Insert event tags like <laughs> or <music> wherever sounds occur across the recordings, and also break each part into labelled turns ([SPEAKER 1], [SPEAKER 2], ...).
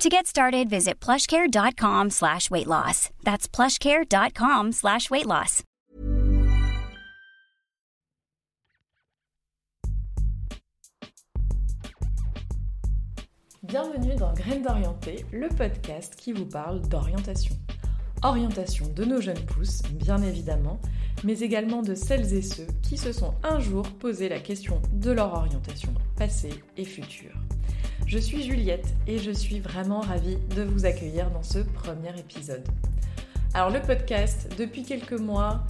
[SPEAKER 1] To get started, visit plushcare.com slash weight loss. That's plushcare.com slash weight loss.
[SPEAKER 2] Bienvenue dans Graines d'orienté, le podcast qui vous parle d'orientation. Orientation de nos jeunes pousses, bien évidemment, mais également de celles et ceux qui se sont un jour posé la question de leur orientation passée et future. Je suis Juliette et je suis vraiment ravie de vous accueillir dans ce premier épisode. Alors le podcast, depuis quelques mois,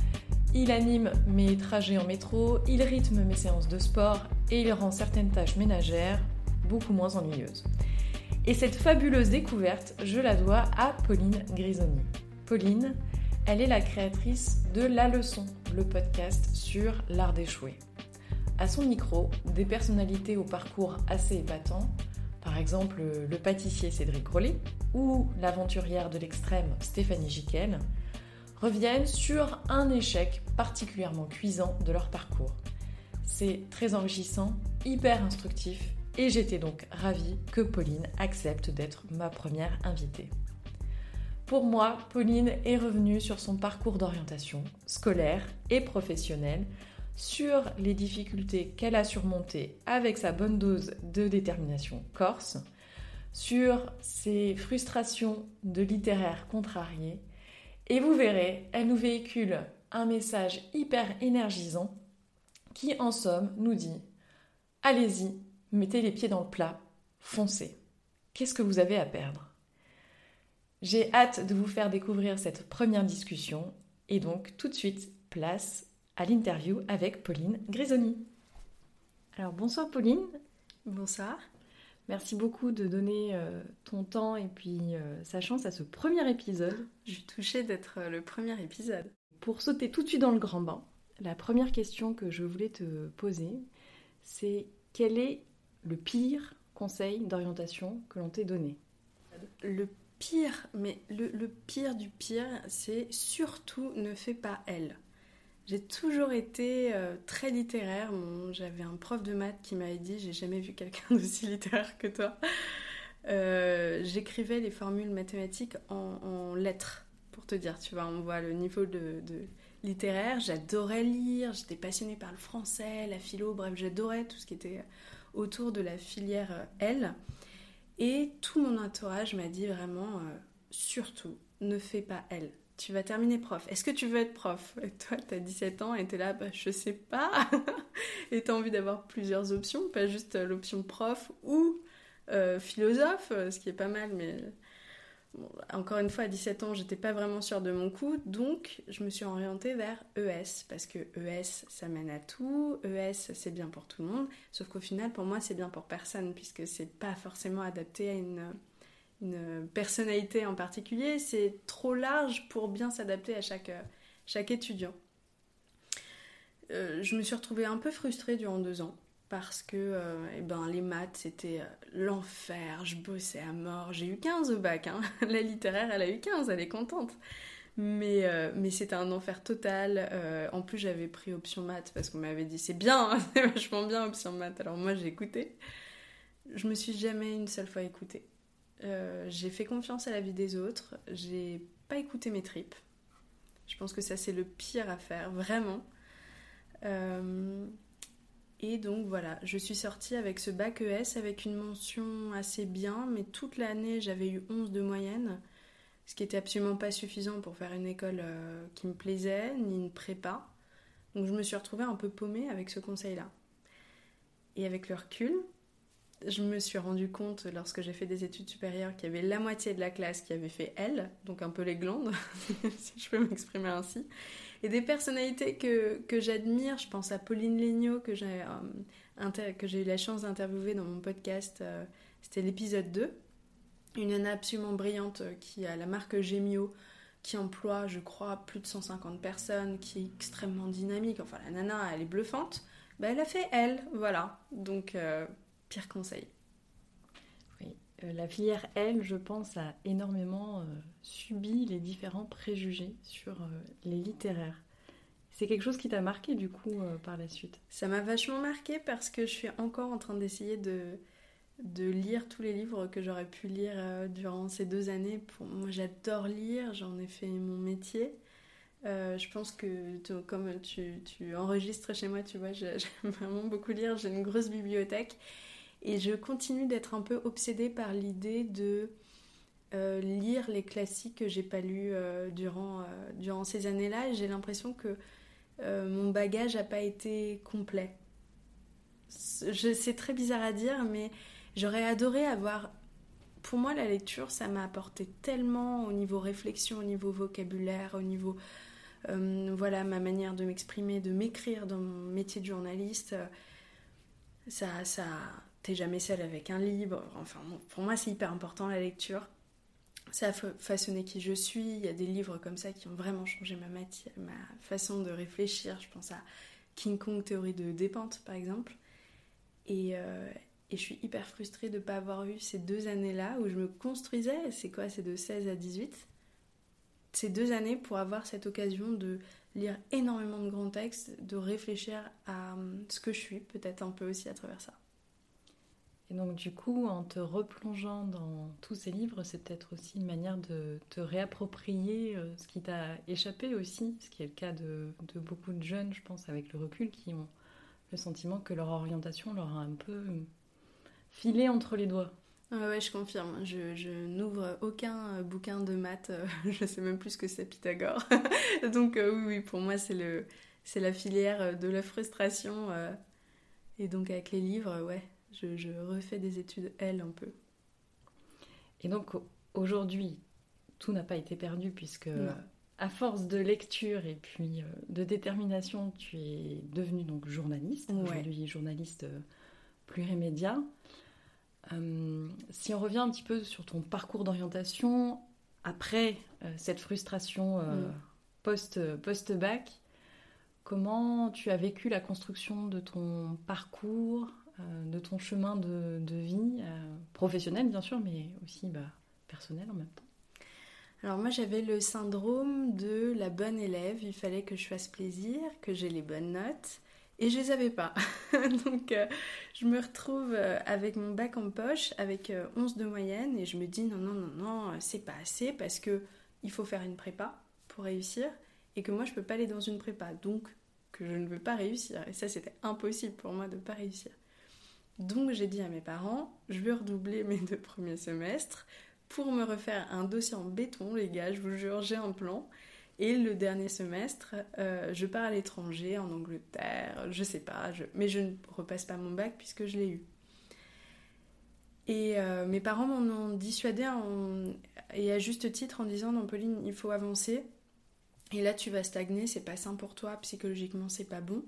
[SPEAKER 2] il anime mes trajets en métro, il rythme mes séances de sport et il rend certaines tâches ménagères beaucoup moins ennuyeuses. Et cette fabuleuse découverte, je la dois à Pauline Grisoni. Pauline, elle est la créatrice de La Leçon, le podcast sur l'art d'échouer. À son micro, des personnalités au parcours assez épatant, par exemple le pâtissier Cédric Rollet ou l'aventurière de l'extrême Stéphanie Giquel, reviennent sur un échec particulièrement cuisant de leur parcours. C'est très enrichissant, hyper instructif, et j'étais donc ravie que Pauline accepte d'être ma première invitée. Pour moi, Pauline est revenue sur son parcours d'orientation scolaire et professionnelle, sur les difficultés qu'elle a surmontées avec sa bonne dose de détermination corse, sur ses frustrations de littéraire contrarié, et vous verrez, elle nous véhicule un message hyper énergisant qui, en somme, nous dit Allez-y, mettez les pieds dans le plat, foncez. Qu'est-ce que vous avez à perdre? J'ai hâte de vous faire découvrir cette première discussion et donc tout de suite place à l'interview avec Pauline Grisoni. Alors bonsoir Pauline.
[SPEAKER 3] Bonsoir.
[SPEAKER 2] Merci beaucoup de donner euh, ton temps et puis euh, sa chance à ce premier épisode.
[SPEAKER 3] Je suis touchée d'être euh, le premier épisode.
[SPEAKER 2] Pour sauter tout de suite dans le grand bain, la première question que je voulais te poser, c'est quel est le pire conseil d'orientation que l'on t'ait donné?
[SPEAKER 3] Le pire, mais le, pire du pire, c'est surtout ne fais pas elle. J'ai toujours été euh, très littéraire. J'avais un prof de maths qui m'avait dit J'ai jamais vu quelqu'un <laughs> d'aussi littéraire que toi. Euh, j'écrivais les formules mathématiques en, lettres, pour te dire. Tu vois, on voit le niveau de, littéraire. J'adorais lire, j'étais passionnée par le français, la philo, bref, j'adorais tout ce qui était autour de la filière euh, L. Et tout mon entourage m'a dit vraiment, surtout, ne fais pas elle. Tu vas terminer prof. Est-ce que tu veux être prof? Toi, tu as 17 ans et tu là, bah, je sais pas. <laughs> et tu envie d'avoir plusieurs options, pas juste euh, l'option prof ou euh, philosophe, ce qui est pas mal, mais encore une fois, à 17 ans, j'étais pas vraiment sûre de mon coup, donc je me suis orientée vers ES, parce que ES, ça mène à tout, ES, c'est bien pour tout le monde, sauf qu'au final, pour moi, c'est bien pour personne, puisque c'est pas forcément adapté à une, une personnalité en particulier, c'est trop large pour bien s'adapter à chaque, chaque étudiant. Euh, je me suis retrouvée un peu frustrée durant deux ans parce que euh, eh ben, les maths c'était euh, l'enfer, je bossais à mort, j'ai eu 15 au bac, hein. <laughs> la littéraire elle a eu 15, elle est contente. Mais, euh, mais c'était un enfer total. en plus j'avais pris option maths parce qu'on m'avait dit c'est bien, <laughs> c'est vachement bien option maths. Alors moi j'ai écouté. Je me suis jamais une seule fois écoutée. J'ai fait confiance à la vie des autres, j'ai pas écouté mes tripes. Je pense que ça c'est le pire à faire, vraiment. Et donc voilà, je suis sortie avec ce bac ES avec une mention assez bien, mais toute l'année j'avais eu 11 de moyenne, ce qui était absolument pas suffisant pour faire une école euh, qui me plaisait, ni une prépa. Donc je me suis retrouvée un peu paumée avec ce conseil-là. Et avec le recul, je me suis rendu compte lorsque j'ai fait des études supérieures qu'il y avait la moitié de la classe qui avait fait L, donc un peu les glandes, <laughs> si je peux m'exprimer ainsi, et des personnalités que, que j'admire. Je pense à Pauline Legnaud, que j'ai euh, eu la chance d'interviewer dans mon podcast. Euh, c'était l'épisode 2. Une nana absolument brillante euh, qui a la marque Gemio, qui emploie, je crois, plus de 150 personnes, qui est extrêmement dynamique. Enfin, la nana, elle est bluffante. Bah, elle a fait elle, voilà. Donc, pire conseil.
[SPEAKER 2] Oui, euh, la filière elle, je pense, a énormément euh, subi les différents préjugés sur les littéraires. C'est quelque chose qui t'a marqué du coup par la suite?
[SPEAKER 3] Ça m'a vachement marqué parce que je suis encore en train d'essayer de, de lire tous les livres que j'aurais pu lire durant ces deux années. Pour... Moi j'adore lire, j'en ai fait mon métier. Euh, je pense que comme tu, tu, enregistres chez moi, tu vois, <laughs> j'aime vraiment beaucoup lire, j'ai une grosse bibliothèque et je continue d'être un peu obsédée par l'idée de euh, lire les classiques que j'ai pas lus euh, durant, durant ces années-là. J'ai l'impression que mon bagage n'a pas été complet. C'est très bizarre à dire, mais j'aurais adoré avoir pour moi, la lecture, ça m'a apporté tellement au niveau réflexion, au niveau vocabulaire, au niveau euh, voilà ma manière de m'exprimer, de m'écrire dans mon métier de journaliste. Euh, ça, ça, t'es jamais seule avec un livre. Enfin, pour moi, c'est hyper important la lecture. Ça a façonné qui je suis. Il y a des livres comme ça qui ont vraiment changé ma, matière, ma façon de réfléchir. Je pense à King Kong, théorie de dépente, par exemple. Et, euh, et je suis hyper frustrée de ne pas avoir eu ces deux années-là où je me construisais. C'est quoi? C'est de 16 à 18 ces deux années pour avoir cette occasion de lire énormément de grands textes, de réfléchir à hum, ce que je suis, peut-être un peu aussi à travers ça.
[SPEAKER 2] Et donc du coup, en te replongeant dans tous ces livres, c'est peut-être aussi une manière de te réapproprier euh, ce qui t'a échappé aussi, ce qui est le cas de, beaucoup de jeunes, je pense, avec le recul, qui ont le sentiment que leur orientation leur a un peu hum, filé entre les doigts.
[SPEAKER 3] Ah ouais, je confirme. Je, n'ouvre aucun euh, bouquin de maths. Euh, <laughs> je sais même plus ce que c'est Pythagore. <laughs> Donc euh, oui, oui, pour moi, c'est le, c'est la filière de la frustration. et donc avec les livres, ouais, je, refais des études L un peu.
[SPEAKER 2] Et donc aujourd'hui, tout n'a pas été perdu puisque à force de lecture et puis de détermination, tu es devenue donc journaliste. Aujourd'hui, journaliste plurimédia. Euh, si on revient un petit peu sur ton parcours d'orientation, après euh, cette frustration euh, mm. post, post-bac, comment tu as vécu la construction de ton parcours, de ton chemin de, vie, professionnel bien sûr, mais aussi bah, personnel en même temps
[SPEAKER 3] alors moi j'avais le syndrome de la bonne élève, il fallait que je fasse plaisir, que j'ai les bonnes notes, et je les avais pas. <laughs> Donc euh, je me retrouve euh, avec mon bac en poche, avec 11 euh, de moyenne, et je me dis non, non, non, non, c'est pas assez parce que il faut faire une prépa pour réussir, et que moi je peux pas aller dans une prépa, donc que je ne veux pas réussir. Et ça c'était impossible pour moi de pas réussir. Donc j'ai dit à mes parents, je veux redoubler mes deux premiers semestres pour me refaire un dossier en béton, les gars, je vous jure, j'ai un plan. Et le dernier semestre, euh, je pars à l'étranger, en Angleterre, je sais pas, mais je ne repasse pas mon bac puisque je l'ai eu. Et euh, mes parents m'en ont dissuadé, et à juste titre, en disant Non, Pauline, il faut avancer. Et là, tu vas stagner, c'est pas sain pour toi, psychologiquement, c'est pas bon.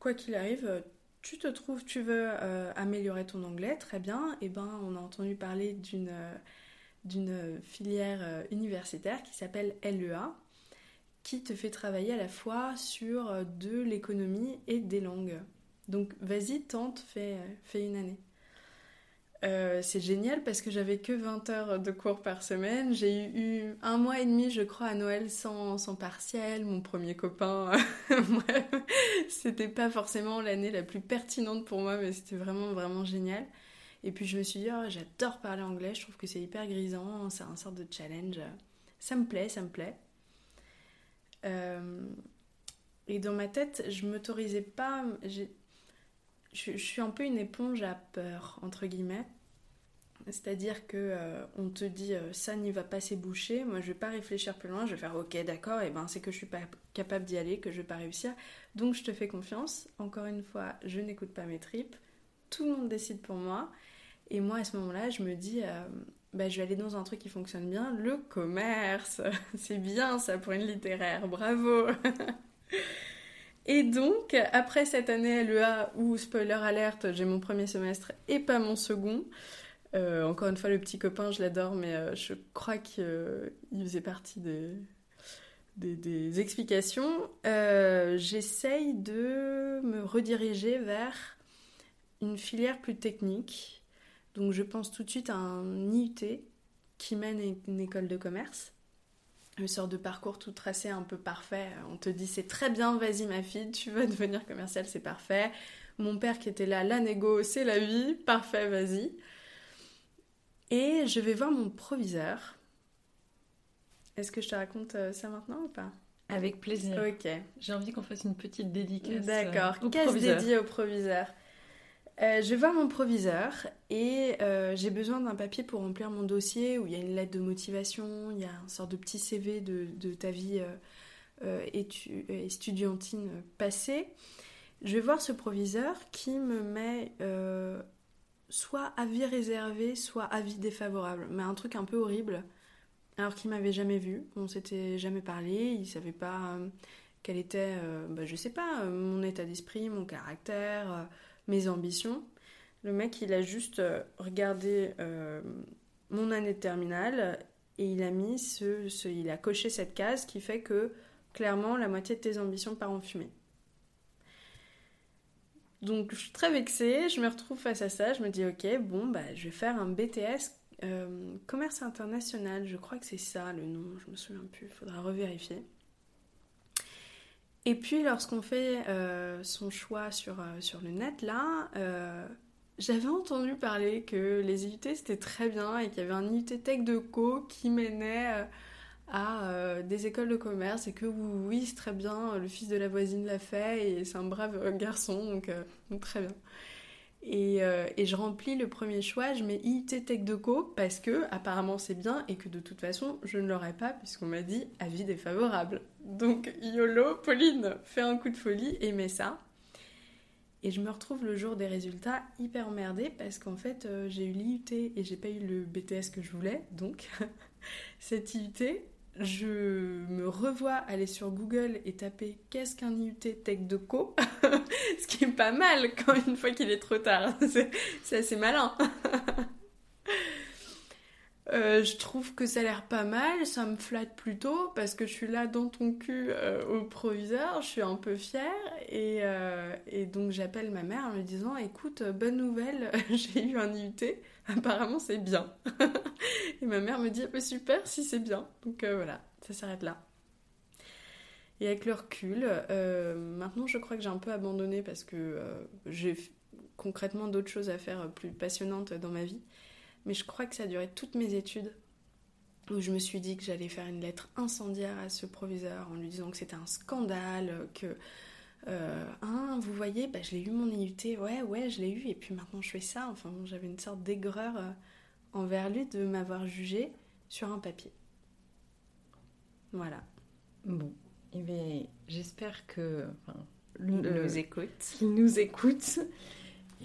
[SPEAKER 3] Quoi qu'il arrive, tu te trouves, tu veux euh, améliorer ton anglais, très bien. Et eh ben, on a entendu parler d'une d'une filière universitaire qui s'appelle LEA, qui te fait travailler à la fois sur euh, de l'économie et des langues. Donc vas-y, tente, fais, fais une année. Euh, c'est génial parce que j'avais que 20 heures de cours par semaine. J'ai eu un mois et demi, je crois, à Noël sans, sans partiel. Mon premier copain, <laughs> c'était pas forcément l'année la plus pertinente pour moi, mais c'était vraiment, vraiment génial. Et puis je me suis dit, oh, j'adore parler anglais, je trouve que c'est hyper grisant, c'est un sorte de challenge. Ça me plaît, ça me plaît. Euh, et dans ma tête, je m'autorisais pas. Je, suis un peu une éponge à peur, entre guillemets. C'est-à-dire que euh, on te dit euh, ça n'y va pas s'éboucher, moi je vais pas réfléchir plus loin, je vais faire ok d'accord, et ben c'est que je suis pas capable d'y aller, que je vais pas réussir. Donc je te fais confiance. Encore une fois, je n'écoute pas mes tripes. Tout le monde décide pour moi. Et moi à ce moment-là, je me dis bah, je vais aller dans un truc qui fonctionne bien, le commerce. <laughs> C'est bien ça pour une littéraire, bravo. <laughs> et donc, après cette année LEA où, spoiler alerte, j'ai mon premier semestre et pas mon second, euh, encore une fois, le petit copain, je l'adore, mais euh, je crois qu'il faisait partie des, des, explications, euh, j'essaye de me rediriger vers une filière plus technique. Donc je pense tout de suite à un IUT qui mène une école de commerce. Une sorte de parcours tout tracé un peu parfait. On te dit c'est très bien, vas-y ma fille, tu veux <laughs> devenir commercial, c'est parfait. Mon père qui était là, la négo, c'est la vie, parfait, vas-y. Et je vais voir mon proviseur. Est-ce que je te raconte euh, ça maintenant ou pas?
[SPEAKER 2] Avec plaisir.
[SPEAKER 3] Ok.
[SPEAKER 2] J'ai envie qu'on fasse une petite dédicace.
[SPEAKER 3] D'accord. Euh, Casse dédiée au proviseur. Euh, je vais voir mon proviseur et j'ai besoin d'un papier pour remplir mon dossier où il y a une lettre de motivation, il y a une sorte de petit CV de, ta vie étudiantine passée. Je vais voir ce proviseur qui me met soit avis réservé, soit avis défavorable. Mais un truc un peu horrible, alors qu'il m'avait jamais vu, on s'était jamais parlé, il savait pas euh, quel était, euh, bah, je sais pas, euh, mon état d'esprit, mon caractère, mes ambitions. Le mec, il a juste regardé mon année de terminale et il a mis ce, il a coché cette case qui fait que clairement la moitié de tes ambitions part en fumée. Donc je suis très vexée, je me retrouve face à ça, je me dis ok, bon, bah, je vais faire un BTS euh, commerce international, je crois que c'est ça le nom, je me souviens plus, il faudra revérifier. Et puis lorsqu'on fait euh, son choix sur, euh, sur le net, là, j'avais entendu parler que les IUT c'était très bien et qu'il y avait un IUT Tech de Co qui menait à euh, des écoles de commerce et que oui, c'est très bien, le fils de la voisine l'a fait et c'est un brave euh, garçon, donc, euh, très bien. Et, et, je remplis le premier choix, je mets IT Tech Co parce que apparemment c'est bien et que de toute façon je ne l'aurais pas puisqu'on m'a dit avis défavorable. Donc YOLO, Pauline, fais un coup de folie et mets ça. Et je me retrouve le jour des résultats hyper emmerdée parce qu'en fait j'ai eu l'IUT et j'ai pas eu le BTS que je voulais. Donc <laughs> cette IUT, je me revois aller sur Google et taper qu'est-ce qu'un IUT Tech de Co <laughs> Ce qui est pas mal quand une fois qu'il est trop tard. <laughs> C'est assez malin. <laughs> Euh, je trouve que ça a l'air pas mal, ça me flatte plutôt parce que je suis là dans ton cul euh, au proviseur, je suis un peu fière et, euh, et donc j'appelle ma mère en me disant écoute, bonne nouvelle, j'ai eu un IUT, apparemment c'est bien. <laughs> et ma mère me dit bah, super si c'est bien, donc voilà, ça s'arrête là. Et avec le recul, maintenant je crois que j'ai un peu abandonné parce que j'ai concrètement d'autres choses à faire plus passionnantes dans ma vie mais je crois que ça a duré toutes mes études où je me suis dit que j'allais faire une lettre incendiaire à ce proviseur en lui disant que c'était un scandale, que euh, hein, vous voyez, bah, je l'ai eu mon IUT, ouais, ouais, je l'ai eu, et puis maintenant je fais ça. Enfin, j'avais une sorte d'aigreur euh, envers lui de m'avoir jugé sur un papier. Voilà.
[SPEAKER 2] Bon, et eh bien, j'espère que. Enfin,
[SPEAKER 3] nous écoute.
[SPEAKER 2] Qu'il nous écoute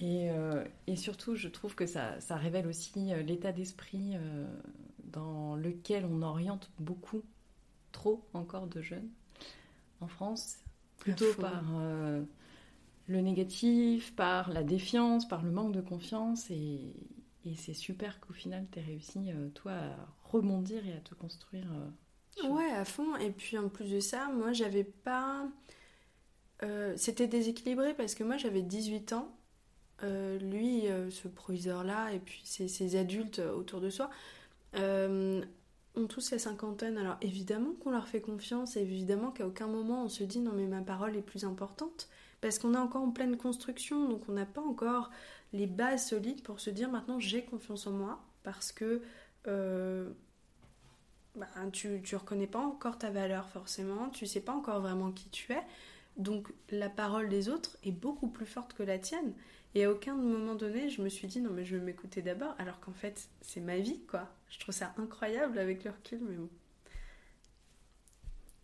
[SPEAKER 2] euh, et, surtout, je trouve que ça, révèle aussi euh, l'état d'esprit euh, dans lequel on oriente beaucoup, trop encore de jeunes en France, plutôt par le négatif, par la défiance, par le manque de confiance. Et, c'est super qu'au final, tu aies réussi, toi, à rebondir et à te construire.
[SPEAKER 3] Ouais, à fond. Et puis en plus de ça, moi, j'avais pas. C'était déséquilibré parce que moi, j'avais 18 ans euh, lui, euh, ce proviseur-là, et puis ces, adultes autour de soi, euh, ont tous la cinquantaine. Alors évidemment qu'on leur fait confiance, et évidemment qu'à aucun moment on se dit non mais ma parole est plus importante, parce qu'on est encore en pleine construction, donc on n'a pas encore les bases solides pour se dire maintenant j'ai confiance en moi, parce que bah, tu, tu reconnais pas encore ta valeur forcément, tu sais pas encore vraiment qui tu es, donc la parole des autres est beaucoup plus forte que la tienne. Et à aucun moment donné, je me suis dit non, mais je vais m'écouter d'abord, alors qu'en fait, c'est ma vie, quoi. Je trouve ça incroyable avec le recul, mais bon.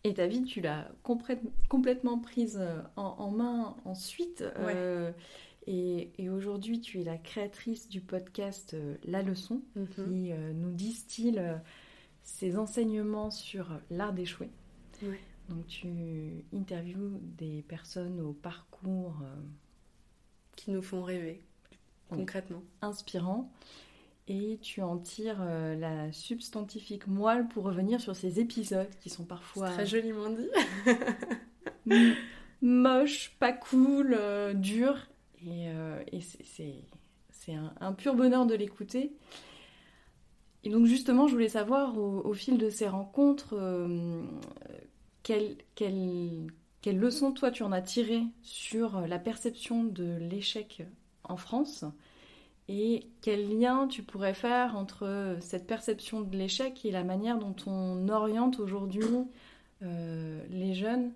[SPEAKER 2] Et ta vie, tu l'as complètement prise euh, en, main ensuite. Euh, et, aujourd'hui, tu es la créatrice du podcast euh, La Leçon, mhm. qui nous distille ses enseignements sur l'art d'échouer. Donc tu interviews des personnes au parcours
[SPEAKER 3] qui nous font rêver, concrètement.
[SPEAKER 2] Inspirant. et tu en tires euh, la substantifique moelle pour revenir sur ces épisodes qui sont parfois
[SPEAKER 3] très joliment dit <laughs>
[SPEAKER 2] moches, pas cool, euh, durs et, euh, c'est un, pur bonheur de l'écouter. Et donc justement, je voulais savoir au, fil de ces rencontres, quelles quelle, quelle leçon toi tu en as tiré sur la perception de l'échec en France et quel lien tu pourrais faire entre cette perception de l'échec et la manière dont on oriente aujourd'hui euh, les jeunes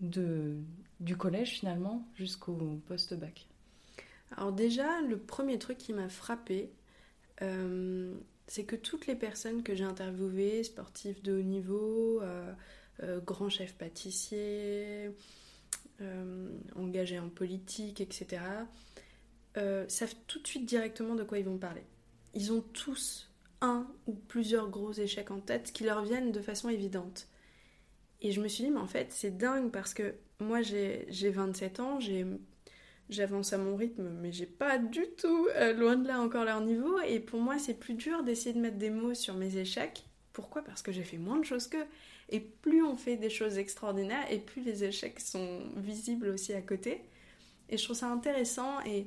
[SPEAKER 2] de, du collège finalement jusqu'au post-bac?
[SPEAKER 3] Alors déjà, le premier truc qui m'a frappé, euh, c'est que toutes les personnes que j'ai interviewées, sportifs de haut niveau, euh, grands chefs pâtissiers, engagés en politique, etc., euh, savent tout de suite directement de quoi ils vont parler. Ils ont tous un ou plusieurs gros échecs en tête qui leur viennent de façon évidente. Et je me suis dit, mais en fait, c'est dingue parce que moi, j'ai 27 ans, j'avance à mon rythme, mais j'ai pas du tout, euh, loin de là, encore leur niveau. Et pour moi, c'est plus dur d'essayer de mettre des mots sur mes échecs. Pourquoi? Parce que j'ai fait moins de choses qu'eux. Et plus on fait des choses extraordinaires, et plus les échecs sont visibles aussi à côté. Et je trouve ça intéressant. Et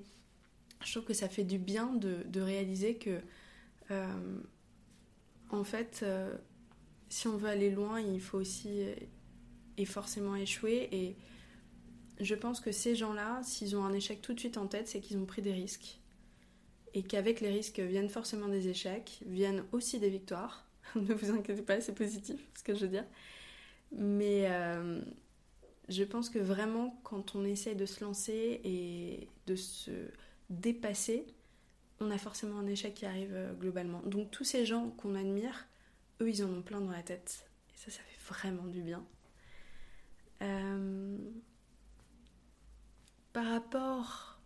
[SPEAKER 3] je trouve que ça fait du bien de, réaliser que, euh, en fait, euh, si on veut aller loin, il faut aussi euh, et forcément échouer. Et je pense que ces gens-là, s'ils ont un échec tout de suite en tête, c'est qu'ils ont pris des risques. Et qu'avec les risques viennent forcément des échecs, viennent aussi des victoires. <laughs> ne vous inquiétez pas, c'est positif ce que je veux dire. Mais je pense que vraiment, quand on essaye de se lancer et de se dépasser, on a forcément un échec qui arrive euh, globalement. Donc tous ces gens qu'on admire, eux, ils en ont plein dans la tête. Et ça, ça fait vraiment du bien. Euh, par rapport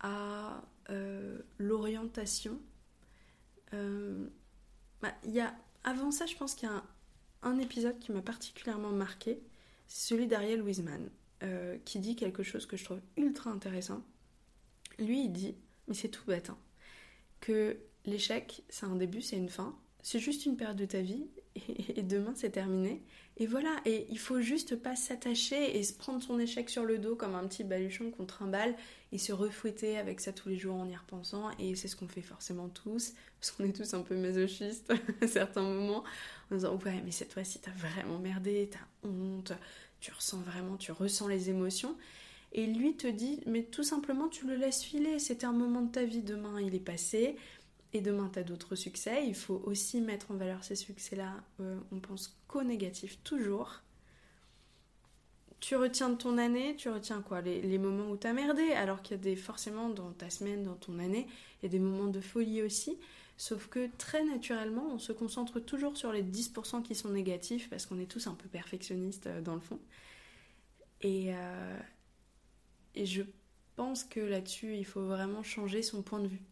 [SPEAKER 3] à euh, l'orientation, bah, y avant ça, je pense qu'il y a un, épisode qui m'a particulièrement marqué, c'est celui d'Ariel Wiesman, qui dit quelque chose que je trouve ultra intéressant lui, il dit, mais c'est tout bête, hein, que l'échec, c'est un début, c'est une fin. C'est juste une période de ta vie et, demain c'est terminé. Et voilà, et il faut juste pas s'attacher et se prendre son échec sur le dos comme un petit baluchon qu'on trimballe et se refouetter avec ça tous les jours en y repensant. Et c'est ce qu'on fait forcément tous, parce qu'on est tous un peu masochistes <laughs> à certains moments, en disant ouais, mais cette fois-ci t'as vraiment merdé, t'as honte, tu ressens vraiment, tu ressens les émotions. Et lui te dit, mais tout simplement, tu le laisses filer. C'était un moment de ta vie. Demain, il est passé. Et demain, tu as d'autres succès. Il faut aussi mettre en valeur ces succès-là. Euh, on pense qu'au négatif, toujours. Tu retiens de ton année, tu retiens quoi? Les, moments où tu as merdé, alors qu'il y a des, forcément dans ta semaine, dans ton année, il y a des moments de folie aussi. Sauf que très naturellement, on se concentre toujours sur les 10% qui sont négatifs parce qu'on est tous un peu perfectionnistes euh, dans le fond. Et, euh, et je pense que là-dessus, il faut vraiment changer son point de vue.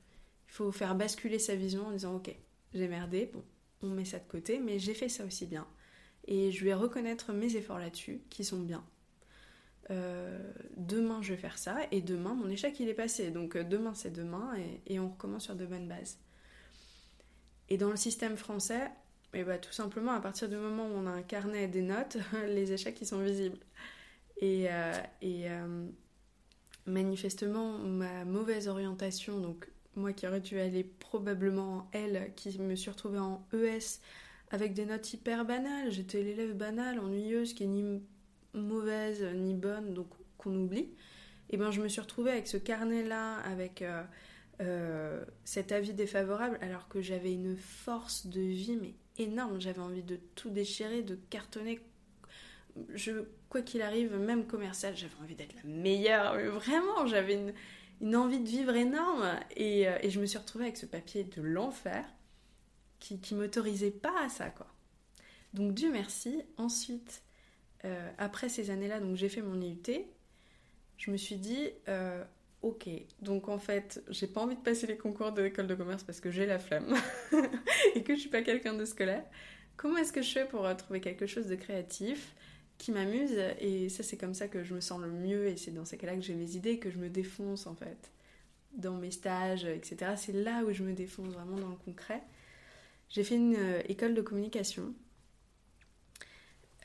[SPEAKER 3] Il faut faire basculer sa vision en disant Ok, j'ai merdé, bon, on met ça de côté, mais j'ai fait ça aussi bien. Et je vais reconnaître mes efforts là-dessus, qui sont bien. Euh, demain, je vais faire ça, et demain, mon échec, il est passé. Donc euh, demain, c'est demain, et, on recommence sur de bonnes bases. Et dans le système français, eh bah, tout simplement, à partir du moment où on a un carnet et des notes, <laughs> les échecs, ils sont visibles. Et, euh, et manifestement, ma mauvaise orientation, donc moi qui aurais dû aller probablement en L, qui me suis retrouvée en ES avec des notes hyper banales. J'étais l'élève banale, ennuyeuse, qui est ni mauvaise ni bonne, donc qu'on oublie. Et ben je me suis retrouvée avec ce carnet-là, avec euh, euh, cet avis défavorable, alors que j'avais une force de vie mais énorme. J'avais envie de tout déchirer, de cartonner. Je quoi qu'il arrive, même commercial, j'avais envie d'être la meilleure. vraiment, j'avais une, envie de vivre énorme. Euh, et, je me suis retrouvée avec ce papier de l'enfer qui, qui m'autorisait pas à ça, quoi. Donc Dieu merci. Ensuite, euh, après ces années-là, donc j'ai fait mon IUT. Je me suis dit, euh, ok, donc en fait, j'ai pas envie de passer les concours de l'école de commerce parce que j'ai la flemme <laughs> et que je suis pas quelqu'un de scolaire. Comment est-ce que je fais pour trouver quelque chose de créatif? Qui m'amuse et ça c'est comme ça que je me sens le mieux et c'est dans ces cas-là que j'ai mes idées que je me défonce en fait. dans mes stages, etc. C'est là où je me défonce vraiment dans le concret. J'ai fait une euh, école de communication.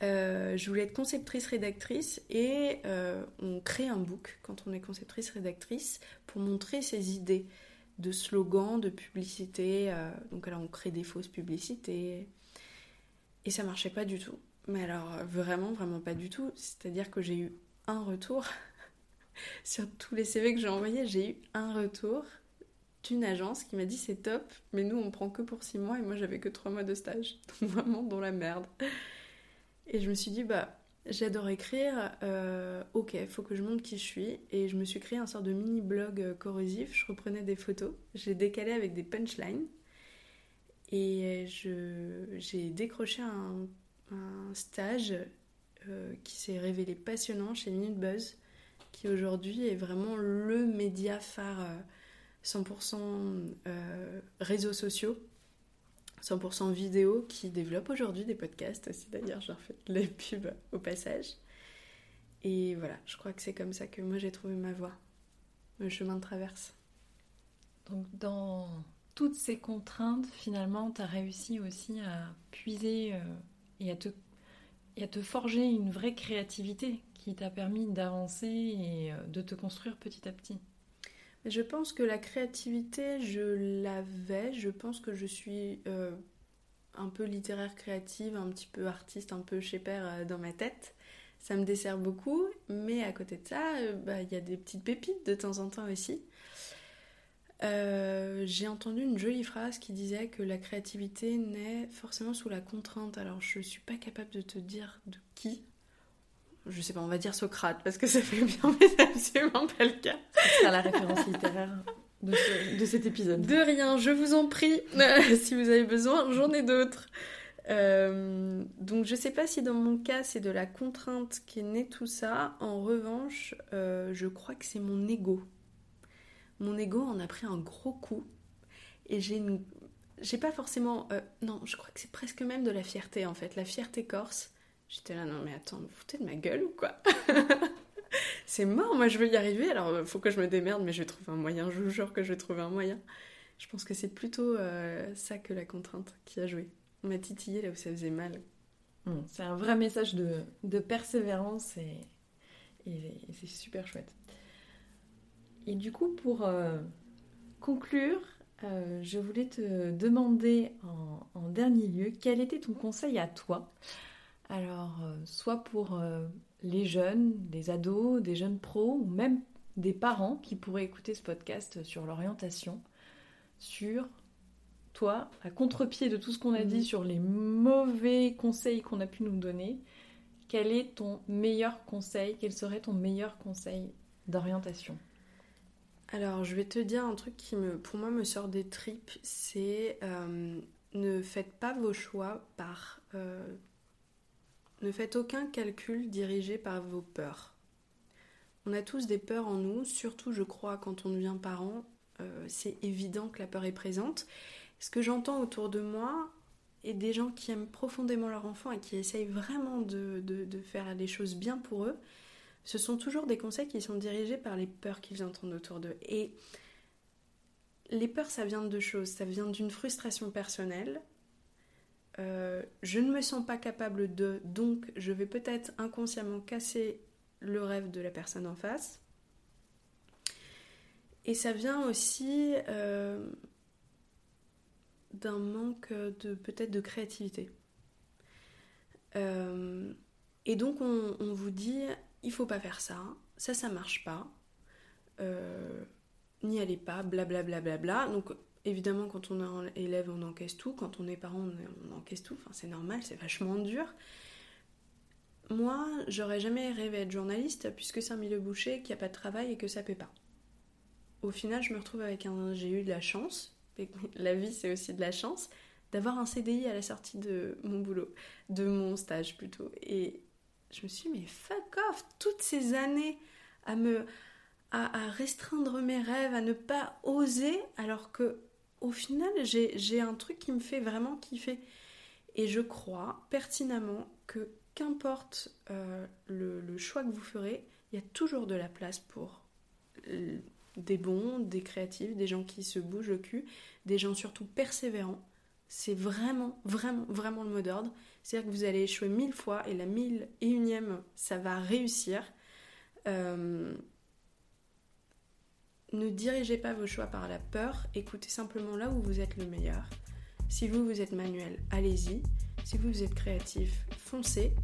[SPEAKER 3] Euh, je voulais être conceptrice rédactrice et euh, on crée un book quand on est conceptrice rédactrice pour montrer ses idées de slogans, de publicité. donc alors on crée des fausses publicités et ça marchait pas du tout. Mais alors vraiment vraiment pas du tout. C'est-à-dire que j'ai eu un retour <laughs> sur tous les CV que j'ai envoyés, j'ai eu un retour d'une agence qui m'a dit c'est top, mais nous on prend que pour 6 mois et moi j'avais que 3 mois de stage. <laughs> Donc vraiment dans la merde. Et je me suis dit bah j'adore écrire, euh, ok, faut que je montre qui je suis. Et je me suis créé un sort de mini blog euh, corrosif, je reprenais des photos, j'ai décalé avec des punchlines. Et j'ai décroché un, stage euh, qui s'est révélé passionnant chez Minute Buzz qui aujourd'hui est vraiment le média phare 100% euh, euh, réseaux sociaux, 100% vidéo, qui développe aujourd'hui des podcasts aussi d'ailleurs, je leur fais les pubs au passage. Et voilà, je crois que c'est comme ça que moi j'ai trouvé ma voie, le chemin de traverse.
[SPEAKER 2] Donc dans toutes ces contraintes, finalement, tu as réussi aussi à puiser et, à te, à te forger une vraie créativité qui t'a permis d'avancer et euh, de te construire petit à petit
[SPEAKER 3] Je pense que la créativité, je l'avais. Je pense que je suis euh, un peu littéraire créative, un petit peu artiste, un peu chez père euh, dans ma tête. Ça me dessert beaucoup, mais à côté de ça, bah, il y a des petites pépites de temps en temps aussi. J'ai entendu une jolie phrase qui disait que la créativité naît forcément sous la contrainte. Alors je suis pas capable de te dire de qui, je sais pas, on va dire Socrate parce que ça fait bien, mais c'est absolument pas le cas.
[SPEAKER 2] C'est la référence littéraire de, cet épisode.
[SPEAKER 3] De rien, je vous en prie. si vous avez besoin, j'en ai d'autres. Euh, donc je sais pas si dans mon cas c'est de la contrainte qui est née tout ça. En revanche, euh, je crois que c'est mon ego. Mon ego en a pris un gros coup et j'ai une, j'ai pas forcément, euh, non, je crois que c'est presque même de la fierté en fait, la fierté corse J'étais là, non mais attends, vous foutez de ma gueule ou quoi? <laughs> C'est mort, moi je veux y arriver, alors euh, faut que je me démerde, mais je vais trouver un moyen, je vous jure que je vais trouver un moyen. Je pense que c'est plutôt euh, ça que la contrainte qui a joué. On m'a titillé là où ça faisait mal.
[SPEAKER 2] C'est un vrai message de, persévérance et, c'est super chouette. Et du coup, pour euh, conclure, je voulais te demander en, en, dernier lieu quel était ton conseil à toi? Alors, euh, soit pour euh, les jeunes, les ados, des jeunes pros, ou même des parents qui pourraient écouter ce podcast sur l'orientation, sur toi, à contre-pied de tout ce qu'on a dit mhm. sur les mauvais conseils qu'on a pu nous donner, quel est ton meilleur conseil? Quel serait ton meilleur conseil d'orientation?
[SPEAKER 3] Alors, je vais te dire un truc qui, me, pour moi, me sort des tripes, c'est euh, ne faites pas vos choix par ne faites aucun calcul dirigé par vos peurs. On a tous des peurs en nous, surtout je crois quand on devient parent, euh, c'est évident que la peur est présente. Ce que j'entends autour de moi est des gens qui aiment profondément leur enfant et qui essayent vraiment de, de faire les choses bien pour eux. Ce sont toujours des conseils qui sont dirigés par les peurs qu'ils entendent autour d'eux. Et les peurs, ça vient de deux choses. Ça vient d'une frustration personnelle euh, je ne me sens pas capable de, donc je vais peut-être inconsciemment casser le rêve de la personne en face. Et ça vient aussi euh, d'un manque de peut-être de créativité. Euh, et donc on, vous dit, il faut pas faire ça, ça ça marche pas, n'y allez pas, blablabla. Bla, bla, bla, Donc évidemment, quand on est élève, on encaisse tout. Quand on est parent, on, encaisse tout. Enfin, c'est normal, c'est vachement dur. Moi, j'aurais jamais rêvé être journaliste puisque c'est un milieu bouché, qu'il n'y a pas de travail et que ça paie pas. Au final, je me retrouve avec un. J'ai eu de la chance, <laughs> la vie c'est aussi de la chance, d'avoir un CDI à la sortie de mon boulot, de mon stage plutôt. Et je me suis dit, mais fuck off, toutes ces années à me. à restreindre mes rêves, à ne pas oser, alors que au final, j'ai un truc qui me fait vraiment kiffer. Et je crois pertinemment que qu'importe euh, le, choix que vous ferez, il y a toujours de la place pour des bons, des créatifs, des gens qui se bougent le cul, des gens surtout persévérants. C'est vraiment, vraiment, vraiment le mot d'ordre. C'est-à-dire que vous allez échouer mille fois et la mille et unième, ça va réussir. Euh, ne dirigez pas vos choix par la peur, écoutez simplement là où vous êtes le meilleur. Si vous, vous êtes manuel, allez-y. Si vous, vous êtes créatif, foncez.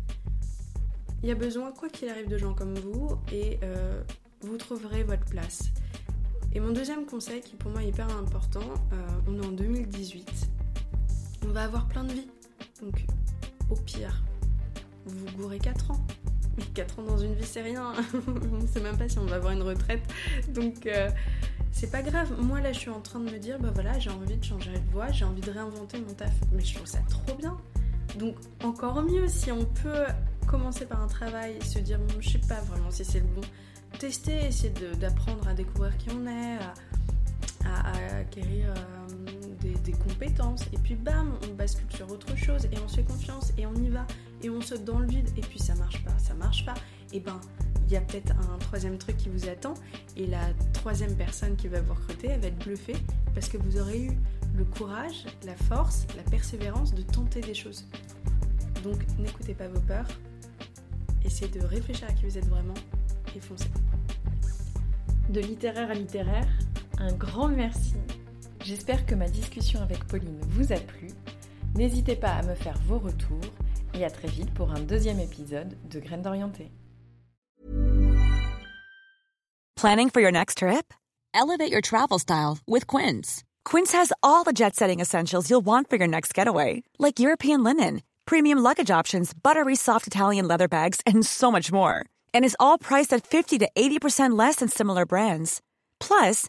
[SPEAKER 3] Il y a besoin, quoi qu'il arrive, de gens comme vous et euh, vous trouverez votre place. Et mon deuxième conseil, qui pour moi est hyper important, euh, on est en 2018, on va avoir plein de vies. Donc, au pire, vous gourrez 4 ans. Mais 4 ans dans une vie, c'est rien. <laughs> on ne sait même pas si on va avoir une retraite. Donc, euh, c'est pas grave. Moi, là, je suis en train de me dire, bah voilà, j'ai envie de changer de voie, j'ai envie de réinventer mon taf. Mais je trouve ça trop bien. Donc, encore mieux si on peut commencer par un travail, se dire, je sais pas vraiment si c'est le bon. Tester, essayer d'apprendre à découvrir qui on est, acquérir euh, des, compétences. Et puis, bam, on bascule sur autre chose et on se fait confiance et on y va. Et on saute dans le vide. Et puis, ça marche pas, ça marche pas. Et ben, il y a peut-être un troisième truc qui vous attend. Et la troisième personne qui va vous recruter, elle va être bluffée parce que vous aurez eu le courage, la force, la persévérance de tenter des choses. Donc, n'écoutez pas vos peurs, essayez de réfléchir à qui vous êtes vraiment et foncez.
[SPEAKER 2] De littéraire à littéraire, un grand merci. J'espère que ma discussion avec Pauline vous a plu. N'hésitez pas à me faire vos retours et à très vite pour un deuxième épisode de Graines d'Orienté.
[SPEAKER 4] Planning for your next trip? Elevate your travel style with Quince. Quince has all the jet setting essentials you'll want for your next getaway, like European linen premium luggage options, buttery soft Italian leather bags, and so much more. And is all priced at 50 to 80% less than similar brands. Plus,